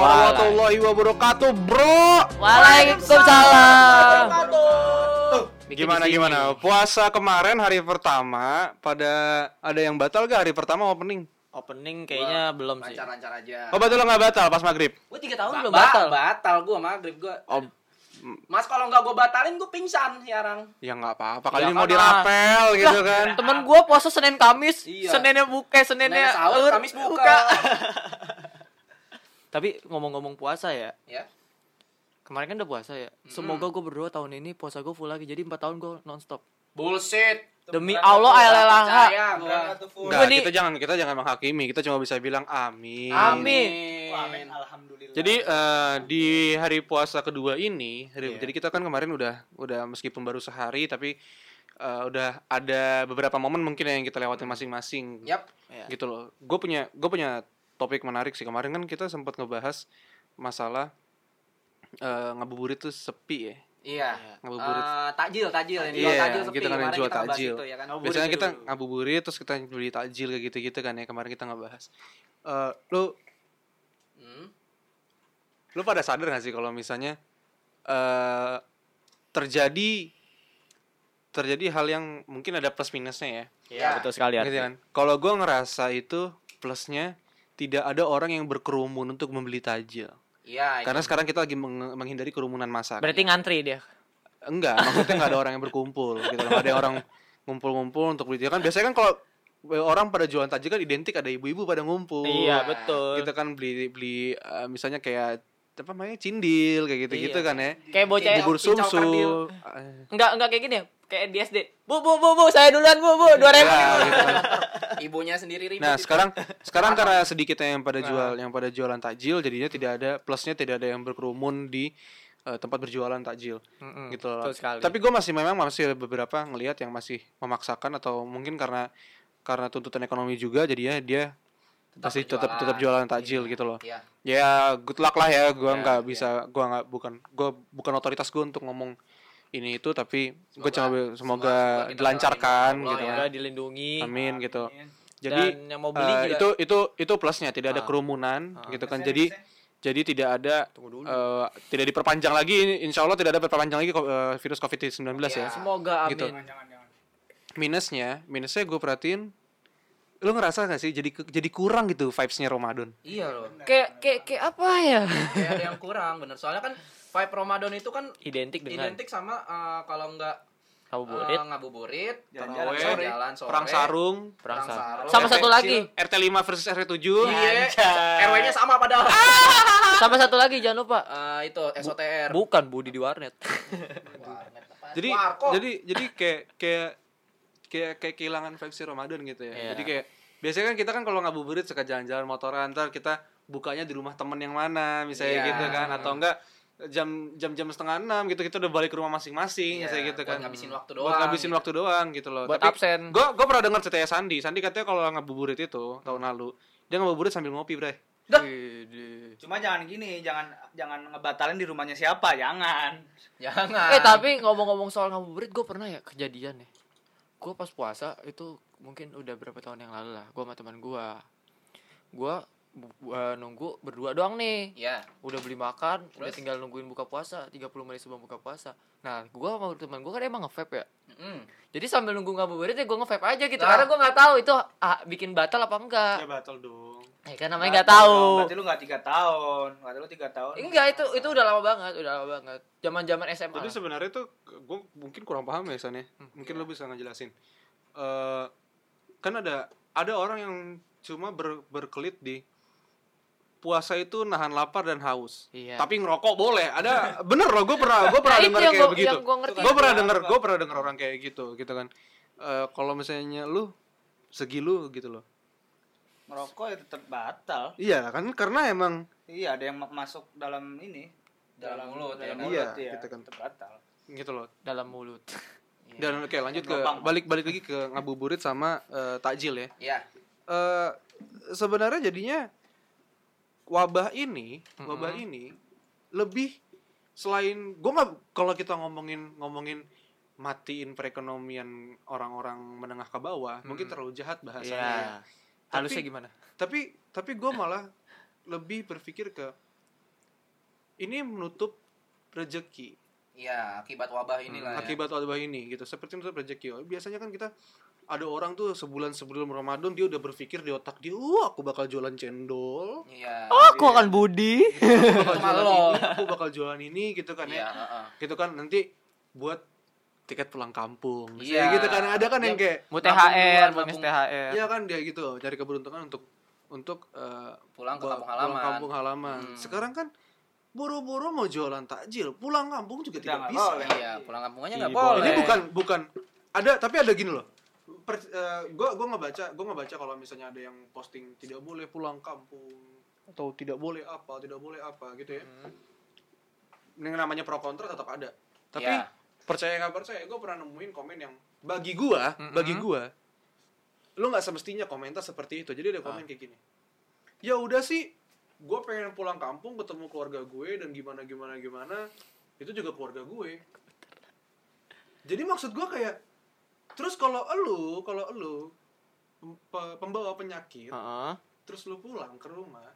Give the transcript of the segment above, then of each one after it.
Warahmatullahi wabarakatuh, bro. Waalaikumsalam. Gimana gimana? Puasa kemarin hari pertama pada ada yang batal gak hari pertama opening? Opening kayaknya belum sih. Lancar-lancar aja. Oh betul lo nggak batal pas maghrib? Gue tiga tahun Ba- belum ba- batal. Batal gua maghrib gua. Oh, Mas kalau nggak gua batalin gua pingsan sekarang. ya nggak apa-apa. Kali Ya ini mau dirapel gitu kan. Temen gue puasa Senin Kamis, Iya. Seninnya buka, Seninnya Senin sahur, Kamis buka. Tapi ngomong-ngomong puasa ya, ya. kemarin kan udah puasa ya. Semoga gue berdoa tahun ini puasa gue full lagi. Jadi 4 tahun gue nonstop. Bullshit. Demi Allah gua. Enggak, Ini- kita jangan kita jangan menghakimi. Kita cuma bisa bilang amin. Amin. Amin. Alhamdulillah. Jadi eh, di hari puasa kedua ini, hari- Iya. jadi kita kan kemarin udah udah meskipun baru sehari tapi eh, udah ada beberapa momen mungkin yang kita lewatin masing-masing. Yap. Ya. Gitu loh. Gue punya gue punya topik menarik sih kemarin kan kita sempat ngebahas masalah eh, ngabuburit tuh sepi ya. Iya. Ngabuburit. Eh, takjil, takjil yang Iya, jual takjil sepi. kita kan yang Kemarin jual kita takjil. itu, ya kan? Ngabuburit Biasanya kita dulu. ngabuburit terus kita beli takjil kayak gitu-gitu kan ya. Kemarin kita ngebahas. Eh lu Hmm. lu pada sadar gak sih kalau misalnya eh terjadi terjadi hal yang mungkin ada plus minusnya ya Iya, betul sekali. gitu kan kalau gue ngerasa itu plusnya tidak ada orang yang berkerumun untuk membeli tajil Iya. karena sekarang kita lagi meng- menghindari kerumunan massa kan? Berarti ngantri dia. enggak maksudnya nggak ada orang yang berkumpul gitu nggak ada orang ngumpul-ngumpul untuk beli tajil kan biasanya kan kalau orang pada jualan tajil kan identik ada ibu-ibu pada ngumpul Iya, betul. kita kan beli beli eh, misalnya kayak apa namanya cindil kayak gitu gitu Iya. kan ya Kayak bocah bubur Cincau sumsu kardil. eh, Enggak, enggak kayak gini ya. Kayak di SD. Bu, bu, bu, bu, saya duluan, bu, bu. 2000 ya, ribu. gitu kan. Ibunya sendiri ribet. nah itu. sekarang sekarang karena sedikitnya yang Nah. pada jual yang pada jualan takjil jadinya tidak ada plusnya tidak ada yang berkerumun di eh, tempat berjualan takjil gitu loh betul sekali. tapi gue masih memang masih beberapa ngelihat yang masih memaksakan atau mungkin karena karena tuntutan ekonomi juga jadinya dia masih tetap tetap jualan takjil gitu loh Iya. ya good luck lah ya gua Ya, nggak bisa gua nggak bukan gua bukan otoritas gua untuk ngomong ini itu tapi gue Semoga- cuma semoga, semoga dilancarkan Allah gitu ya. kan Semoga dilindungi. amin gitu Amin. jadi Dan yang mau beli eh, juga- itu itu itu plusnya tidak ada Ah. kerumunan Ah. gitu kan jadi jadi tidak ada eh, tidak diperpanjang lagi insya Allah tidak ada diperpanjang lagi eh, virus covid 19 ya Iya. Semoga amin. gitu. Jangan, jangan, jangan. minusnya minusnya gue perhatiin lu ngerasa gak sih jadi jadi kurang gitu vibesnya Ramadan Iya loh. Kayak kayak kayak apa ya? Kayak ada yang kurang bener. Soalnya kan vibe Ramadan itu kan Identik dengan identik sama eh, kalau nggak eh, ngabuburit. ngabuburit, Jalan-jalan sore. jalan sore, perang sarung Perang perang sarung. sarung. Sama RT satu lagi. RT 5 versus RT 7 Iya. RW-nya sama padahal. Sama satu lagi jangan lupa. Eh, itu SOTR. Bukan Budi di warnet. jadi Warkop. jadi jadi kayak kayak kayak kayak kehilangan vibes Ramadan gitu ya Iya. jadi kayak biasanya kan kita kan kalau ngabuburit suka jalan-jalan motoran ntar kita bukanya di rumah temen yang mana misalnya Iya. gitu kan atau enggak jam jam jam setengah enam gitu kita udah balik ke rumah masing-masing Iya, misalnya gitu buat kan ngabisin waktu buat doang, ngabisin gitu. waktu doang gitu loh Buat tapi absen. gue gue pernah dengar ceritanya Sandi Sandi katanya kalau ngabuburit itu tahun lalu dia ngabuburit sambil ngopi bre Dah. Cuma jangan gini, jangan jangan ngebatalin di rumahnya siapa, jangan. Jangan. Eh tapi ngomong-ngomong soal ngabuburit gue pernah ya kejadian ya. Gue pas puasa itu mungkin udah berapa tahun yang lalu lah. Gue sama teman gue. Gue nunggu berdua doang nih. Ya. Udah beli makan, udah Terus? tinggal nungguin buka puasa 30 menit sebelum buka puasa. Nah, gue sama teman gue kan emang nge-vape ya. Mm. Jadi sambil nunggu ngabuburit ya gue nge-vape aja gitu. Nah. Karena gue nggak taw itu ah, bikin batal apa enggak. ya batal dong Eh kan namanya nggak tahu. Berarti lu nggak tiga tahun, berarti lu tiga tahun. Enggak itu itu udah lama banget, udah lama banget. Zaman-zaman SMA. Jadi sebenarnya tuh gue mungkin kurang paham ya San ya. Mungkin lo bisa ngejelasin. Eh kan ada ada orang yang cuma ber- berkelit di puasa itu nahan lapar dan haus. Iya. Tapi ngerokok boleh. Ada bener loh gue pernah gue pernah Nah, dengar kayak gua- begitu. Gue pernah dengar gue pernah dengar orang kayak gitu gitu kan. Eh kalau misalnya lu segi lu gitu loh. Merokok ya tetap batal. Iya kan karena emang Iya, ada yang ma- masuk dalam ini. Dalam mulut, ya dalam kan? mulut, Iya, ya, gitu kan. tetap batal. gitu loh. dalam mulut. Dan oke lanjut ke Lubang. balik balik lagi ke ngabuburit sama eh, takjil ya. Ya. eh sebenarnya jadinya wabah ini, wabah Mm-mm. ini lebih selain gue nggak kalau kita ngomongin ngomongin matiin perekonomian orang-orang menengah ke bawah mungkin terlalu jahat bahasanya Iya. ya. Halusnya Tapi- gimana? tapi tapi gue malah lebih berpikir ke ini menutup rezeki Iya, akibat wabah inilah ya. akibat wabah ini gitu seperti menutup rezeki Oh, biasanya kan kita ada orang tuh sebulan sebelum Ramadan dia udah berpikir di otak dia wah aku bakal jualan cendol Iya. Aku akan Budi. aku bakal jualan ini aku bakal jualan ini gitu kan Iya, ya heeh. gitu kan nanti buat tiket pulang kampung Iya. gitu kan ada kan yang Dia kayak Buat THR, buat. THR. Iya kan dia gitu cari keberuntungan untuk untuk eh, Pulang ke kampung pulang halaman. kampung halaman. Hmm. Sekarang kan buru-buru mau jualan takjil, pulang kampung juga Udah tidak nggak bisa. boleh. Iya, pulang kampungnya Iya, nggak boleh. Ini bukan bukan ada tapi ada gini loh. Per, eh, gua gua nggak baca, gua nggak baca kalau misalnya ada yang posting tidak boleh pulang kampung atau tidak boleh apa, tidak boleh apa gitu ya. Hmm. Yang namanya pro kontra tetap ada. Tapi Iya. percaya nggak percaya, gue pernah nemuin komen yang bagi gua, Mm-mm. bagi gua, lu nggak semestinya komentar seperti itu. Jadi ada komen kayak gini. Ya udah sih, gue pengen pulang kampung ketemu keluarga gue dan gimana gimana gimana. Itu juga keluarga gue. Jadi maksud gua kayak, terus kalau elu, kalau elu pe- pembawa penyakit, Heeh. terus lu pulang ke rumah,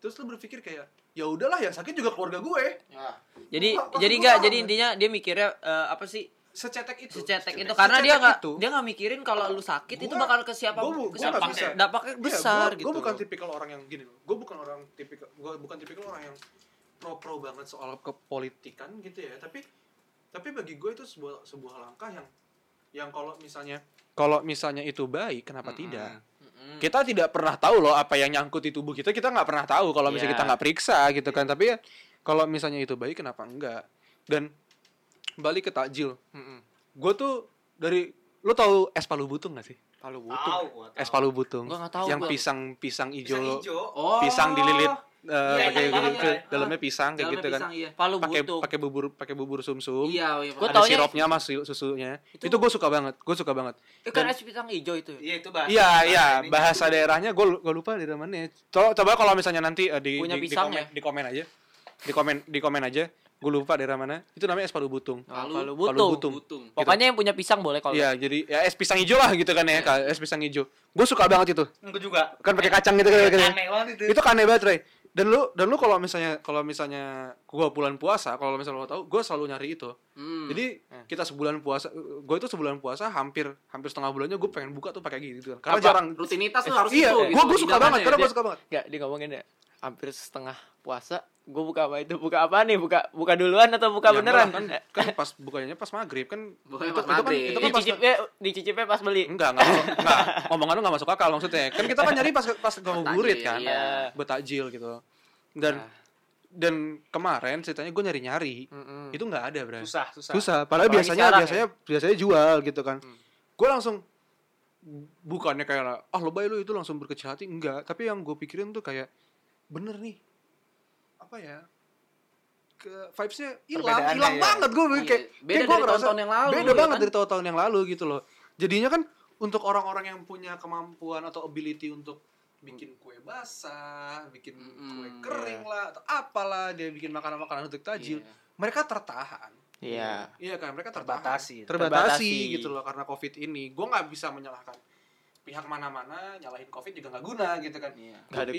terus lu berpikir kayak, ya udahlah yang sakit juga keluarga gue. Nah, Jadi Maksud jadi gua enggak jadi ya? intinya dia mikirnya eh, apa sih? Secetek itu. Secetek itu karena dia nggak itu. dia nggak mikirin kalau lu sakit itu Gua- bakal ke siapa gua gua siapa nggak bisa. dampaknya besar gitu. Gue bukan tipikal orang yang gini loh. Gue bukan orang tipikal gue bukan tipikal orang yang pro pro banget soal kepolitikan gitu ya. Tapi tapi bagi gue itu sebuah sebuah langkah yang yang kalau misalnya kalau misalnya itu baik, kenapa Mm-mm. tidak? Mm-mm. Kita tidak pernah tahu loh apa yang nyangkut di tubuh kita. Kita nggak pernah tahu kalau misalnya Iya. kita nggak periksa gitu kan. Tapi ya kalau misalnya itu baik, kenapa enggak? Dan balik ke takjil. Mm-mm. Gue tuh dari lu tahu es palu butung gak sih? Palu Tahu, butuh. gua tahu. Es palu butung. Gua tahu yang gua. pisang pisang Pisang hijau hijau. Oh. pisang dililit eh, Iya, pakai iya, gitu, iya, iya. dalamnya pisang kayak Dalamnya gitu kan iya. Palu pakai pakai bubur pakai bubur sumsum Iya, iya. Gua ada taunya- sirupnya mas susunya itu, Itu- gue suka banget gue suka banget Eh, kan es pisang hijau itu. Iya itu bahasa. iya iya bahasa daerahnya gue gue lupa di mana coba coba kalau misalnya nanti eh, di Punya di, di komen ya? di komen aja di komen di komen aja gue lupa daerah mana itu namanya es palu butung Palu, Palu butung. Butung. Pokoknya yang punya pisang boleh kalau. iya jadi ya es pisang hijau lah gitu kan ya es pisang hijau gue suka banget itu Gue juga. kan pakai kacang gitu kan Aneh banget itu. itu kan aneh banget Ray dan lu dan lu kalau misalnya kalau misalnya gua bulan puasa kalau misalnya lo tahu gua selalu nyari itu Hmm. jadi kita sebulan puasa gua itu sebulan puasa hampir hampir setengah bulannya gue pengen buka tuh pakai gitu kan karena Apa? jarang rutinitas tuh harus iya itu. gua gitu, gua suka idamannya banget ya. karena dia- gua suka banget Enggak, dia ngomongin ya. Hampir setengah puasa, gue buka apa itu? Buka apa nih? Buka buka duluan atau buka Ya, beneran? enggak kan, kan pas bukanya pas maghrib kan Bukanya itu, pas itu kan maghrib. itu kan pas dicicipnya, dicicipnya pas beli. enggak enggak masuk, enggak omongan lu enggak masuk akal maksudnya kan kita kan nyari pas pas ngabuburit takjil, kan iya. buat takjil gitu dan Nah. dan kemarin ceritanya gue nyari nyari Mm-mm. itu nggak ada bro Susah, susah. susah padahal Apalagi biasanya sekarang biasanya biasanya jual gitu kan Hmm. gue langsung bukannya kayak ah lebay lu itu langsung berkecil hati enggak tapi yang gue pikirin tuh kayak bener nih apa ya ke vibesnya hilang hilang ya. banget gue Iya, kayak beda kayak dari gua ngerasa tahun-tahun yang lalu, beda ya banget kan? dari tahun-tahun yang lalu gitu loh jadinya kan untuk orang-orang yang punya kemampuan atau ability untuk bikin kue basah, bikin Mm-mm, kue kering lah atau apalah dia bikin makanan-makanan untuk tajil, Iya. mereka tertahan. Iya. Iya kan mereka terbatas Terbatasi. terbatasi Terbatasi. gitu loh karena covid ini gue nggak bisa menyalahkan pihak mana-mana nyalahin covid juga nggak guna gitu kan Iya. Gak ada Tapi,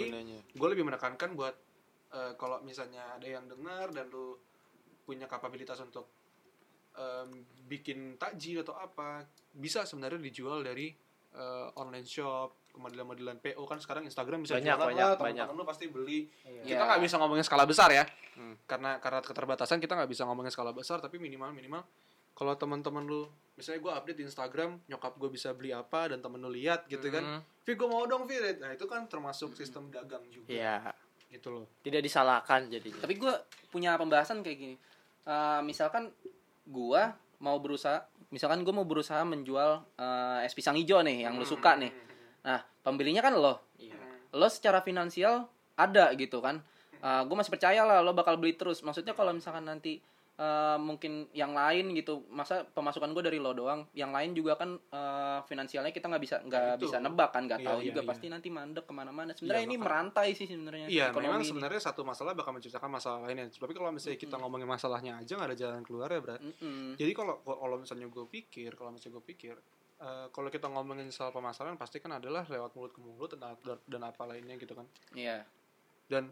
gue lebih menekankan buat eh, kalau misalnya ada yang dengar dan lu punya kapabilitas untuk em, bikin takjil atau apa bisa sebenarnya dijual dari eh, online shop kemodilan-modilan PO kan sekarang Instagram bisa Banyak, jualan banyak, lah banyak. teman-teman lu pasti beli Iya. kita nggak bisa ngomongin skala besar ya Hmm. karena karena keterbatasan kita nggak bisa ngomongin skala besar tapi minimal minimal kalau teman-teman lu misalnya gue update di Instagram nyokap gue bisa beli apa dan temen lu lihat gitu kan Mm. Vi gue mau dong Vi nah itu kan termasuk sistem dagang juga Iya. Gitu loh Tidak disalahkan jadinya. Tapi gue punya pembahasan kayak gini. Eh, misalkan gue mau berusaha, misalkan gue mau berusaha menjual eh, es pisang hijau nih yang lu suka nih. Nah, pembelinya kan lo. Iya. Lo secara finansial ada gitu kan. gue masih percaya lah lo bakal beli terus. Maksudnya kalau misalkan nanti eh, mungkin yang lain gitu, masa pemasukan gue dari lo doang, yang lain juga kan eh, finansialnya kita nggak bisa nggak Itu. bisa nebak kan, nggak Iya, tahu iya, juga iya. pasti nanti mandek ke mana-mana. Sebenarnya Iya, ini makanya. merantai sih sebenarnya. Iya, ekonomi memang sebenarnya satu masalah bakal menciptakan masalah lainnya. Tapi kalau misalnya kita ngomongin masalahnya aja nggak ada jalan keluar ya, Bro. Mm-mm. Jadi kalau kalau misalnya gue pikir, kalau misalnya gue pikir, eh, kalau kita ngomongin soal permasalahan pasti kan adalah lewat mulut ke mulut dan, dan apa lainnya gitu kan. Iya. dan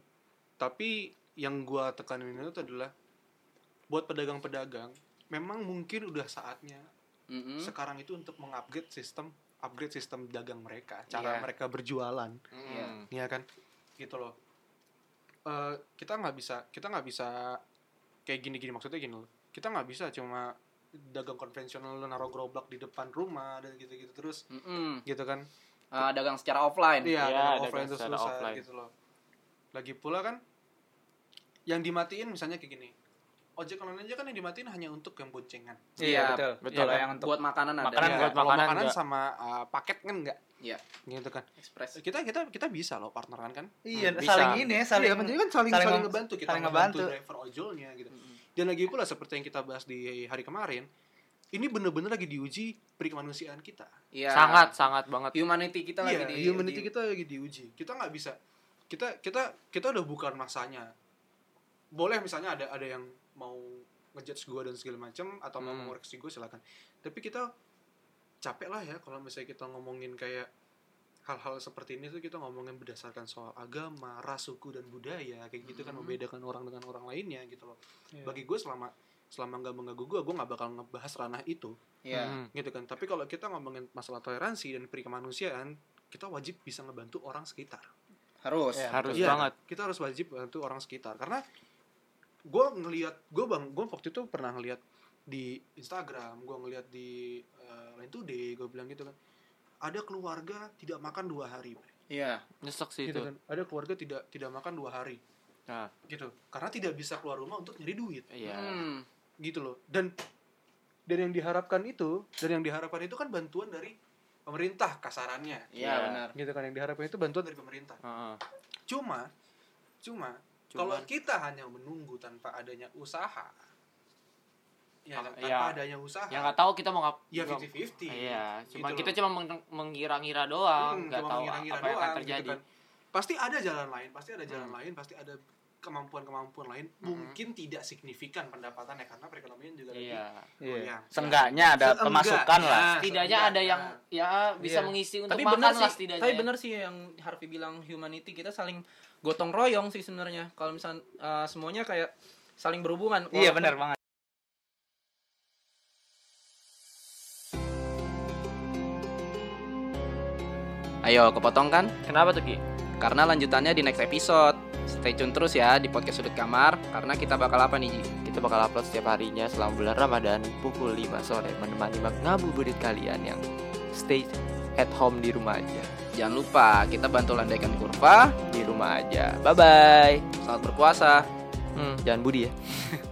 tapi yang gua tekanin itu adalah buat pedagang-pedagang memang mungkin udah saatnya Mm-mm. sekarang itu untuk mengupgrade sistem upgrade sistem dagang mereka cara Iya. mereka berjualan Iya. Iya kan gitu loh Eh, kita nggak bisa kita nggak bisa kayak gini-gini maksudnya gini loh kita nggak bisa cuma dagang konvensional lo naruh gerobak di depan rumah dan gitu-gitu terus Mm-mm. gitu kan Ah, dagang secara offline. iya Iya, dagang dagang offline terus secara susah offline. gitu loh lagi pula kan yang dimatiin misalnya kayak gini ojek online aja kan yang dimatiin hanya untuk yang boncengan Iya, betul. betul. Kalau Iya, yang untuk Buat makanan ada. Makanan Iya, buat kalau makanan makanan enggak. sama uh, paket kan enggak Iya. gitu kan Express. kita kita kita bisa loh partneran kan iya Hmm, saling bisa. ini ya, saling iya kan jadi kan saling saling ngebantu kita saling ngebantu ngebantu. driver ojolnya gitu dan lagi pula seperti yang kita bahas di hari kemarin ini bener-bener lagi diuji perikemanusiaan kita Iya. Sangat sangat banget. humanity kita lagi iya di humanity di- kita lagi diuji kita nggak bisa kita kita kita udah bukan masanya boleh misalnya ada ada yang mau ngejudge gue dan segala macam atau mau Hmm. mengoreksi gue silakan tapi kita capek lah ya kalau misalnya kita ngomongin kayak hal-hal seperti ini tuh kita ngomongin berdasarkan soal agama, ras, suku dan budaya kayak gitu kan Hmm. membedakan orang dengan orang lainnya gitu loh. Iya. Bagi gue selama selama nggak mengganggu gue, gue nggak bakal ngebahas ranah itu Iya. Hmm. gitu kan. Tapi kalau kita ngomongin masalah toleransi dan perikemanusiaan, kita wajib bisa ngebantu orang sekitar. Harus. Iya. Harus Iya, banget. Kita harus wajib bantu orang sekitar karena gue ngelihat gue bang gue waktu itu pernah ngelihat di Instagram gue ngelihat di uh, Line Today gue bilang gitu kan ada keluarga tidak makan dua hari. Iya. Nyesek sih gitu itu. kan ada keluarga tidak tidak makan dua hari Nah, gitu karena tidak bisa keluar rumah untuk nyari duit iya. Hmm. gitu loh dan dan yang diharapkan itu dan yang diharapkan itu kan bantuan dari pemerintah kasarannya Iya, Iya. benar. gitu kan yang diharapkan itu bantuan dari pemerintah Heeh. cuma cuma Cuman- kalau kita hanya menunggu tanpa adanya usaha ya Ah, tanpa iya. adanya usaha yang nggak tahu kita mau ngap ya mau- 50-50 iya cuma Gitu kita loh. cuma meng- mengira-ngira doang Hmm, nggak cuma tahu mengira-ngira apa yang akan doang, gitu terjadi kan. pasti ada jalan lain pasti ada jalan Hmm. lain pasti ada kemampuan-kemampuan lain mungkin tidak signifikan pendapatannya karena perekonomian juga lagi iya Iya. Seenggaknya ada Seenggaknya, pemasukan lah. setidaknya ada yang ya bisa Iya. mengisi untuk Tapi makan benar lah sih. setidaknya Tapi ya. benar sih yang Harvey bilang humanity kita saling gotong royong sih sebenarnya. Kalau misalnya uh, semuanya kayak saling berhubungan. Iya benar banget. Ayo, kepotong kan? kenapa tuh Ki? Karena lanjutannya di next episode. Stay tune terus ya di podcast sudut kamar karena kita bakal apa nih Ji? kita bakal upload setiap harinya selama bulan Ramadan pukul 5 sore menemani ngabuburit kalian yang stay at home di rumah aja Jangan lupa kita bantu landaikan kurva. di rumah aja bye bye Selamat berpuasa. hmm, jangan budi ya